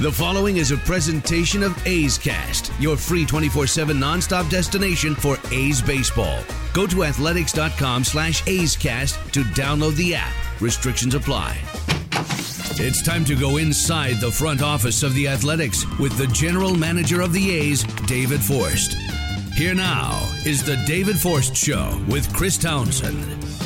The following is a presentation of A's Cast, your free 24-7 nonstop destination for A's baseball. Go to athletics.com slash A's Cast to download the app. Restrictions apply. It's time to go inside the front office of the Athletics with the general manager of the A's, David Forst. Here now is the David Forst Show with Chris Townsend.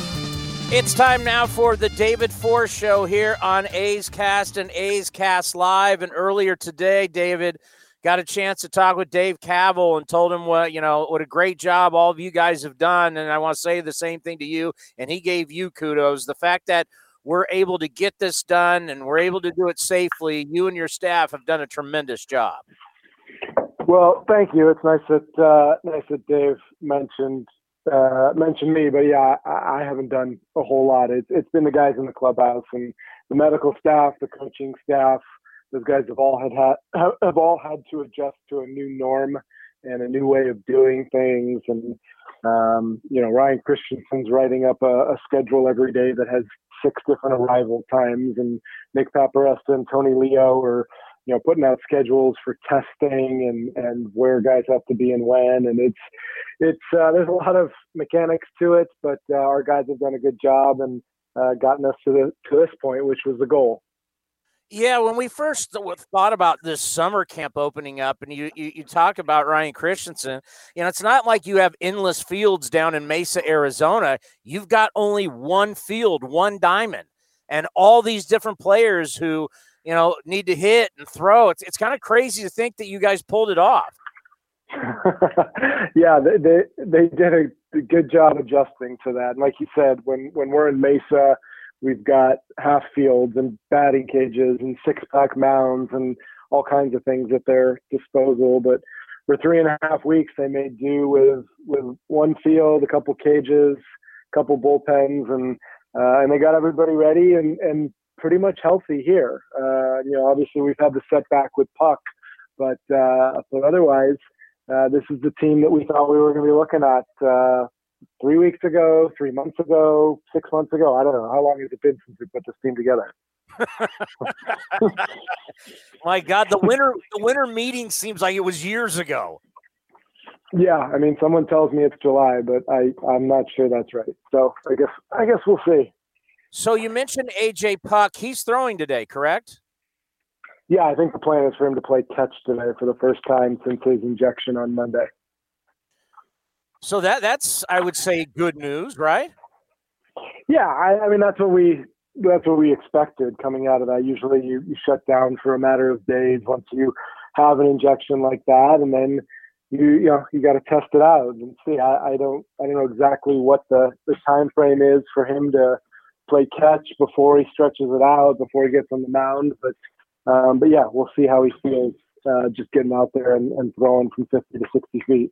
It's time now for the David Forst Show here on A's Cast and A's Cast Live. And earlier today, David got a chance to talk with Dave Kaval and told him what you know what a great job all of you guys have done. And I want to say the same thing to you. And he gave you kudos. The fact that we're able to get this done and we're able to do it safely. You and your staff have done a tremendous job. Well, thank you. It's nice that uh, nice that Dave mentioned uh, mentioned me, but yeah, I, I haven't done a whole lot. It's it's been the guys in the clubhouse and the medical staff, the coaching staff. Those guys have all had, had have all had to adjust to a new norm and a new way of doing things. And um, you know, Ryan Christenson's writing up a, a schedule every day that has six different arrival times, and Nick Paparesta and Tony Leo are you know, putting out schedules for testing and, and where guys have to be and when. And it's, it's, uh, there's a lot of mechanics to it, but uh, our guys have done a good job and uh, gotten us to, the, to this point, which was the goal. Yeah, when we first thought about this summer camp opening up, and you, you you talk about Ryan Christenson, you know, it's not like you have endless fields down in Mesa, Arizona. You've got only one field, one diamond, and all these different players who you know, need to hit and throw. It's it's kind of crazy to think that you guys pulled it off. yeah, they, they they did a good job adjusting to that. And like you said, when when we're in Mesa, we've got half fields and batting cages and six pack mounds and all kinds of things at their disposal. But for three and a half weeks, they made do with with one field, a couple cages, a couple bullpens, and uh, and they got everybody ready and and pretty much healthy here. Uh, you know, obviously we've had the setback with Puk, but uh, but otherwise, uh, this is the team that we thought we were going to be looking at uh, three weeks ago, three months ago, six months ago. I don't know how long has it been since we put this team together. My God, the winter the winter meeting seems like it was years ago. Yeah, I mean, someone tells me it's July, but I I'm not sure that's right. So I guess I guess we'll see. So you mentioned AJ Puk. He's throwing today, correct? Yeah, I think the plan is for him to play catch today for the first time since his injection on Monday. So that that's I would say good news, right? Yeah, I, I mean that's what we that's what we expected coming out of that. Usually you, you shut down for a matter of days once you have an injection like that, and then you you know you got to test it out and see. I, I don't I don't know exactly what the the time frame is for him to play catch before he stretches it out, before he gets on the mound. But um, but yeah, we'll see how he feels uh, just getting out there and, and throwing from 50 to 60 feet.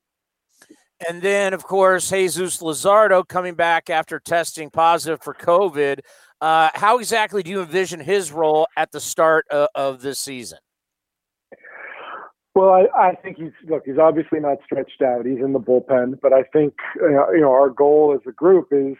And then, of course, Jesus Luzardo coming back after testing positive for COVID. Uh, how exactly do you envision his role at the start of, of this season? Well, I, I, think he's look. He's obviously not stretched out. He's in the bullpen, but I think you know our goal as a group is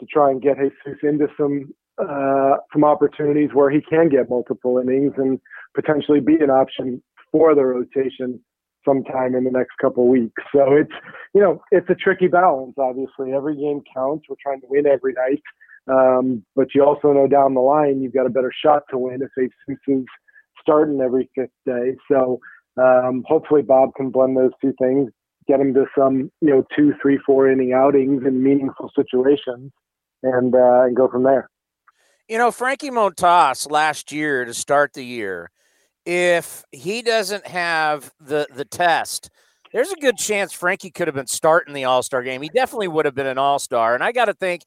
to try and get Jesus into some uh, some opportunities where he can get multiple innings and potentially be an option for the rotation sometime in the next couple of weeks. So it's you know it's a tricky balance. Obviously, every game counts. We're trying to win every night, um, but you also know down the line you've got a better shot to win if Jesus is starting every fifth day. So um, hopefully Bob can blend those two things, get him to some you know two, three, four inning outings in meaningful situations and uh, and go from there. You know, Frankie Montas last year to start the year, if he doesn't have the the test, there's a good chance Frankie could have been starting the All Star game. He definitely would have been an All Star, and I got to think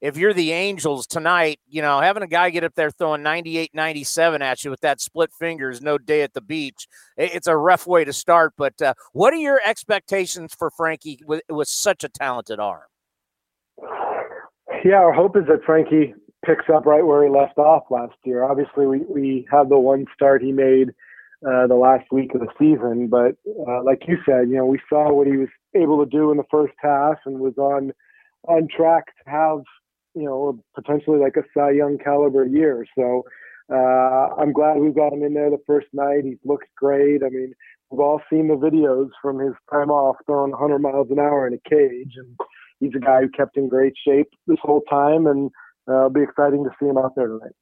if you're the Angels tonight, you know, having a guy get up there throwing 98, 97 at you with that split fingers, no day at the beach, it's a rough way to start. But uh, what are your expectations for Frankie with, with such a talented arm? Yeah, our hope is that Frankie picks up right where he left off last year. Obviously, we, we have the one start he made uh, the last week of the season, but uh, like you said, you know, we saw what he was able to do in the first half and was on on track to have you know potentially like a Cy Young caliber year. So uh, I'm glad we got him in there the first night. He's looked great. I mean, we've all seen the videos from his time off throwing 100 miles an hour in a cage, and he's a guy who kept in great shape this whole time, and uh, it'll be exciting to see him out there tonight.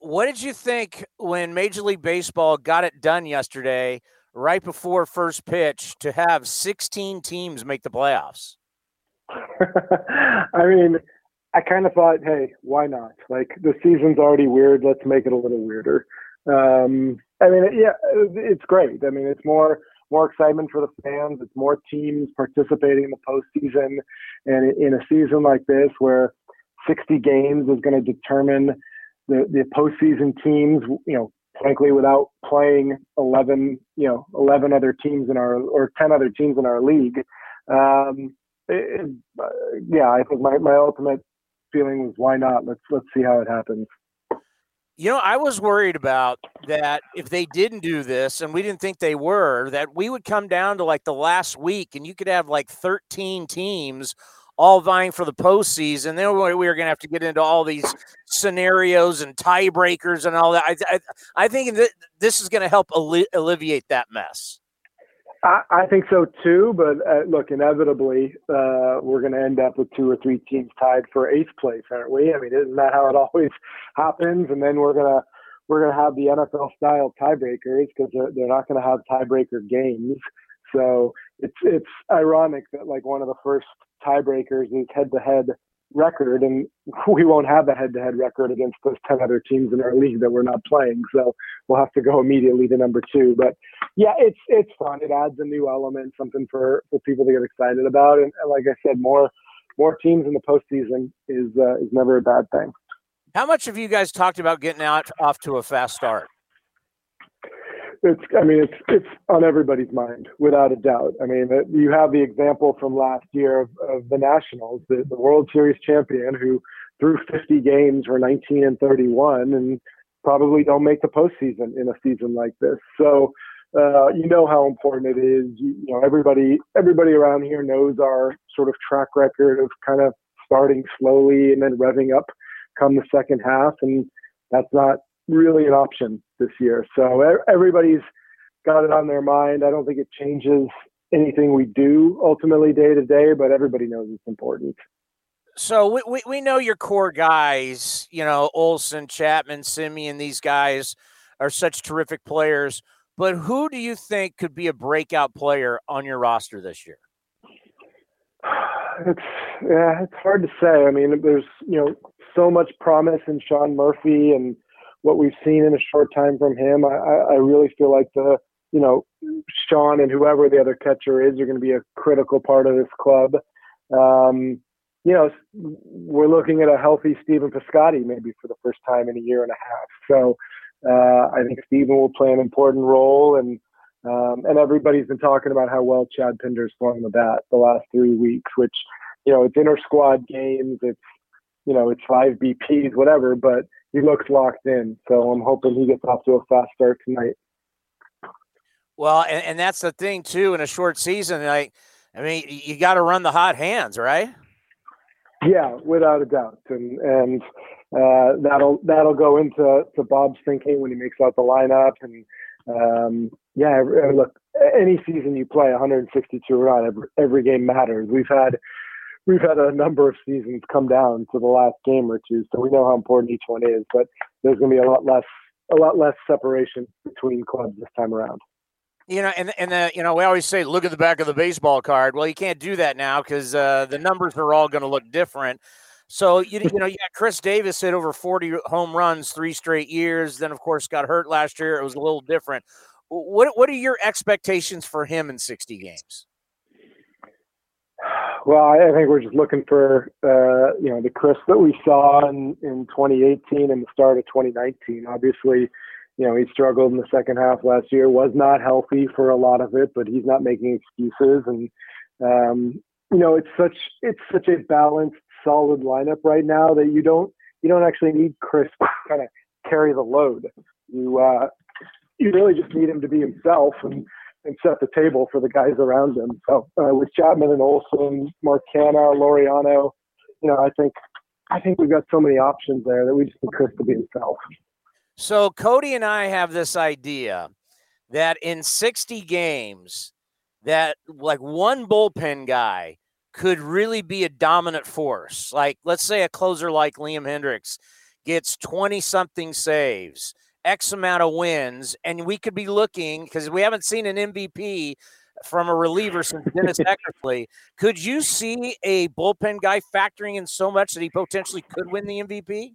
What did you think when Major League Baseball got it done yesterday, right before first pitch, to have 16 teams make the playoffs? I mean, I kind of thought, hey, why not? Like the season's already weird. Let's make it a little weirder. Um, I mean, yeah, it's great. I mean, it's more more excitement for the fans. It's more teams participating in the postseason, and in a season like this, where 60 games is going to determine the the postseason teams. You know, frankly, without playing 11, you know, 11 other teams in our or 10 other teams in our league. Um, it, yeah, I think my, my ultimate feeling was why not? Let's let's see how it happens. You know, I was worried about that if they didn't do this, and we didn't think they were, that we would come down to like the last week, and you could have like 13 teams all vying for the postseason. Then we were going to have to get into all these scenarios and tiebreakers and all that. I, I, I think that this is going to help alleviate that mess. I, I think so too, but uh, look, inevitably, uh, we're going to end up with two or three teams tied for eighth place, aren't we? I mean, isn't that how it always happens? And then we're gonna we're gonna have the NFL style tiebreakers because they're, they're not going to have tiebreaker games. So it's it's ironic that like one of the first tiebreakers is head to head record, and we won't have a head-to-head record against those ten other teams in our league that we're not playing. So we'll have to go immediately to number two. But yeah, it's it's fun. It adds a new element, something for for people to get excited about. And, like I said, more more teams in the postseason is uh, is never a bad thing. How much have you guys talked about getting out off to a fast start? It's I mean it's it's on everybody's mind without a doubt. I mean you have the example from last year of, of the Nationals, the, the World Series champion who threw 50 games were 19 and 31 and probably don't make the postseason in a season like this. So uh, you know how important it is. You, you know everybody everybody around here knows our sort of track record of kind of starting slowly and then revving up come the second half and that's not really an option this year. So everybody's got it on their mind. I don't think it changes anything we do ultimately day to day, but everybody knows it's important. So we, we, we know your core guys, you know, Olson, Chapman, Semien, these guys are such terrific players. But who do you think could be a breakout player on your roster this year? It's yeah, it's hard to say. I mean, there's you know so much promise in Sean Murphy and what we've seen in a short time from him, I, I really feel like the you know Sean and whoever the other catcher is are going to be a critical part of this club. Um, you know, we're looking at a healthy Stephen Piscotty maybe for the first time in a year and a half. So uh, I think Stephen will play an important role, and um, and everybody's been talking about how well Chad Pinder's thrown the bat the last three weeks, which you know it's inter squad games, it's you know it's five BPs, whatever, but he looks locked in. So I'm hoping he gets off to a fast start tonight. Well, and, and that's the thing too. In a short season, like I mean, you got to run the hot hands, right? Yeah, without a doubt, and and uh, that'll that'll go into to Bob's thinking when he makes out the lineup, and um, yeah, look, any season you play 162 or not, every, every game matters. We've had we've had a number of seasons come down to the last game or two, so we know how important each one is. But there's going to be a lot less a lot less separation between clubs this time around. You know, and and the, you know, we always say, look at the back of the baseball card. Well, you can't do that now because uh, the numbers are all going to look different. So you, you know, got Khris Davis hit over 40 home runs three straight years. Then, of course, got hurt last year. It was a little different. What what are your expectations for him in 60 games? Well, I think we're just looking for uh, you know the Khris that we saw in in 2018 and the start of 2019. Obviously, you know he struggled in the second half last year, was not healthy for a lot of it, but he's not making excuses. And um, you know it's such it's such a balanced, solid lineup right now that you don't you don't actually need Khris to kind of carry the load. You uh, you really just need him to be himself and and set the table for the guys around him. So uh, with Chapman and Olson, Marcana, Laureano, you know, I think I think we've got so many options there that we just need Khris to be himself. So Cody and I have this idea that in 60 games, that like one bullpen guy could really be a dominant force. Like let's say a closer like Liam Hendriks gets 20 something saves X amount of wins, and we could be looking because we haven't seen an MVP from a reliever since Dennis Eckersley. Could you see a bullpen guy factoring in so much that he potentially could win the MVP?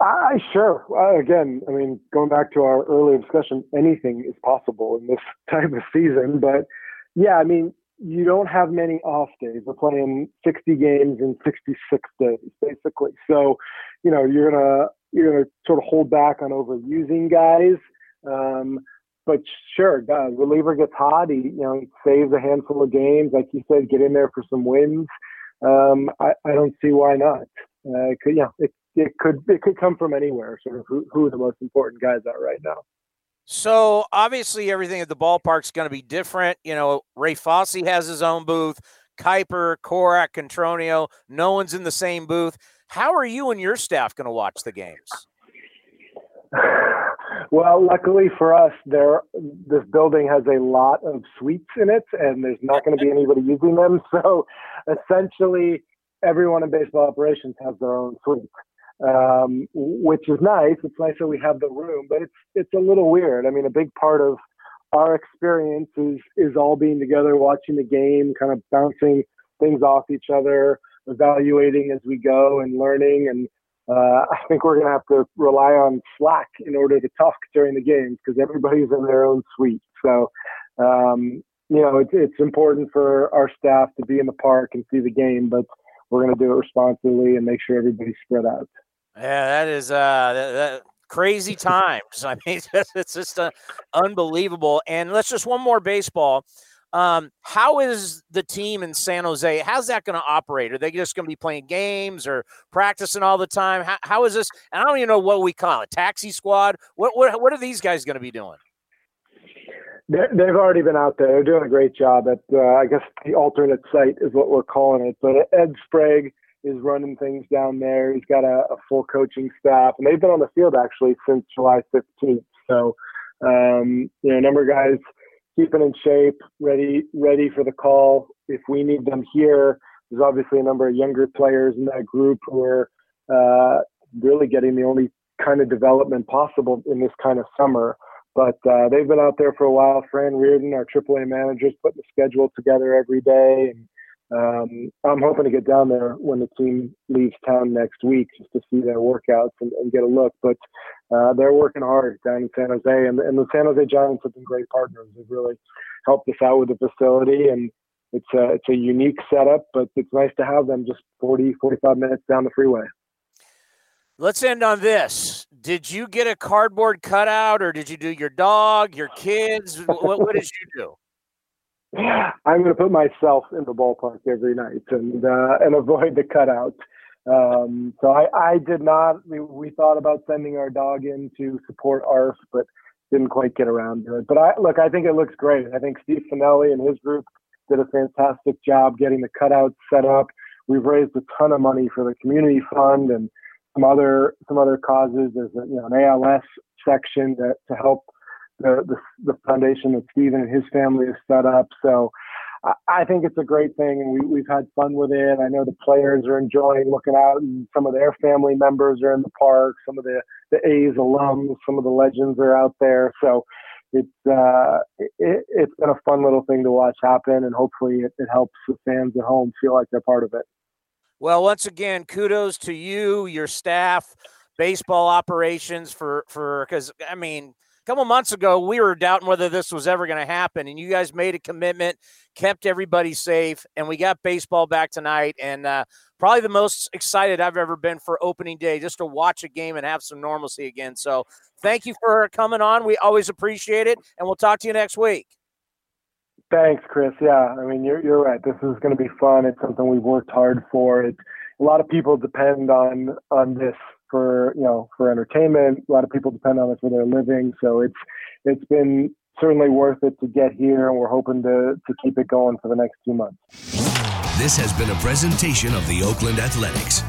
I sure. Uh, again, I mean, going back to our earlier discussion, anything is possible in this type of season. But yeah, I mean, you don't have many off days. We're playing 60 games in 66 days, basically. So, you know, you're gonna you're to sort of hold back on overusing guys. Um, but sure, uh, reliever gets hot. He, you know, saves a handful of games, like you said, get in there for some wins. Um, I, I don't see why not. Uh, could, yeah, it, it could it could come from anywhere. Sort of who, who the most important guys are right now. So obviously, everything at the ballpark's going to be different. You know, Ray Fosse has his own booth. Kuiper, Korach, Cotroneo, no one's in the same booth. How are you and your staff going to watch the games? Well, luckily for us, there this building has a lot of suites in it, and there's not going to be anybody using them. So, essentially, everyone in baseball operations has their own suite, um, which is nice. It's nice that we have the room, but it's it's a little weird. I mean, a big part of our experience is is all being together, watching the game, kind of bouncing things off each other evaluating as we go and learning. And uh, I think we're going to have to rely on Slack in order to talk during the games because everybody's in their own suite. So, um, you know, it's, it's important for our staff to be in the park and see the game, but we're going to do it responsibly and make sure everybody's spread out. Yeah, that is uh, that, that crazy times. I mean, it's just uh, unbelievable. And let's just one more baseball. Um, how is the team in San Jose? How's that going to operate? Are they just going to be playing games or practicing all the time? How, how is this? And I don't even know what we call it. Taxi squad. What what what are these guys going to be doing? They've already been out there. They're doing a great job at, uh, I guess, the alternate site is what we're calling it. But Ed Sprague is running things down there. He's got a, a full coaching staff, and they've been on the field actually since July 15th. So, um, you know, a number of guys keeping in shape, ready ready for the call if we need them here. There's obviously a number of younger players in that group who are uh, really getting the only kind of development possible in this kind of summer. But uh, they've been out there for a while. Fran Riordan, our AAA manager, is putting the schedule together every day, and um, I'm hoping to get down there when the team leaves town next week just to see their workouts and, and get a look. But uh, they're working hard down in San Jose, and, and the San Jose Giants have been great partners. They've really helped us out with the facility, and it's a, it's a unique setup, but it's nice to have them just 40, 45 minutes down the freeway. Let's end on this. Did you get a cardboard cutout, or did you do your dog, your kids? what, what did you do? I'm going to put myself in the ballpark every night and uh, and avoid the cutout. Um, so I, I did not. We, we thought about sending our dog in to support ARF, but didn't quite get around to it. But I look, I think it looks great. I think Steve Finelli and his group did a fantastic job getting the cutout set up. We've raised a ton of money for the community fund and some other some other causes. There's a, you know an ALS section to, to help the, the, the foundation that Stephen and his family has set up. So I, I think it's a great thing, and we, we've had fun with it. I know the players are enjoying looking out, and some of their family members are in the park. Some of the the A's alums, some of the legends are out there. So it's uh, it, has been a fun little thing to watch happen, and hopefully it, it helps the fans at home feel like they're part of it. Well, once again, kudos to you, your staff, baseball operations for for because I mean couple months ago, we were doubting whether this was ever going to happen, and you guys made a commitment, kept everybody safe, and we got baseball back tonight. And uh, probably the most excited I've ever been for opening day, just to watch a game and have some normalcy again. So thank you for coming on. We always appreciate it, and we'll talk to you next week. Thanks, Chris. Yeah, I mean, you're you're right. This is going to be fun. It's something we've worked hard for. It's a lot of people depend on on this for you know for entertainment. A lot of people depend on it for their living. So it's it's been certainly worth it to get here, and we're hoping to to keep it going for the next two months. This has been a presentation of the Oakland Athletics.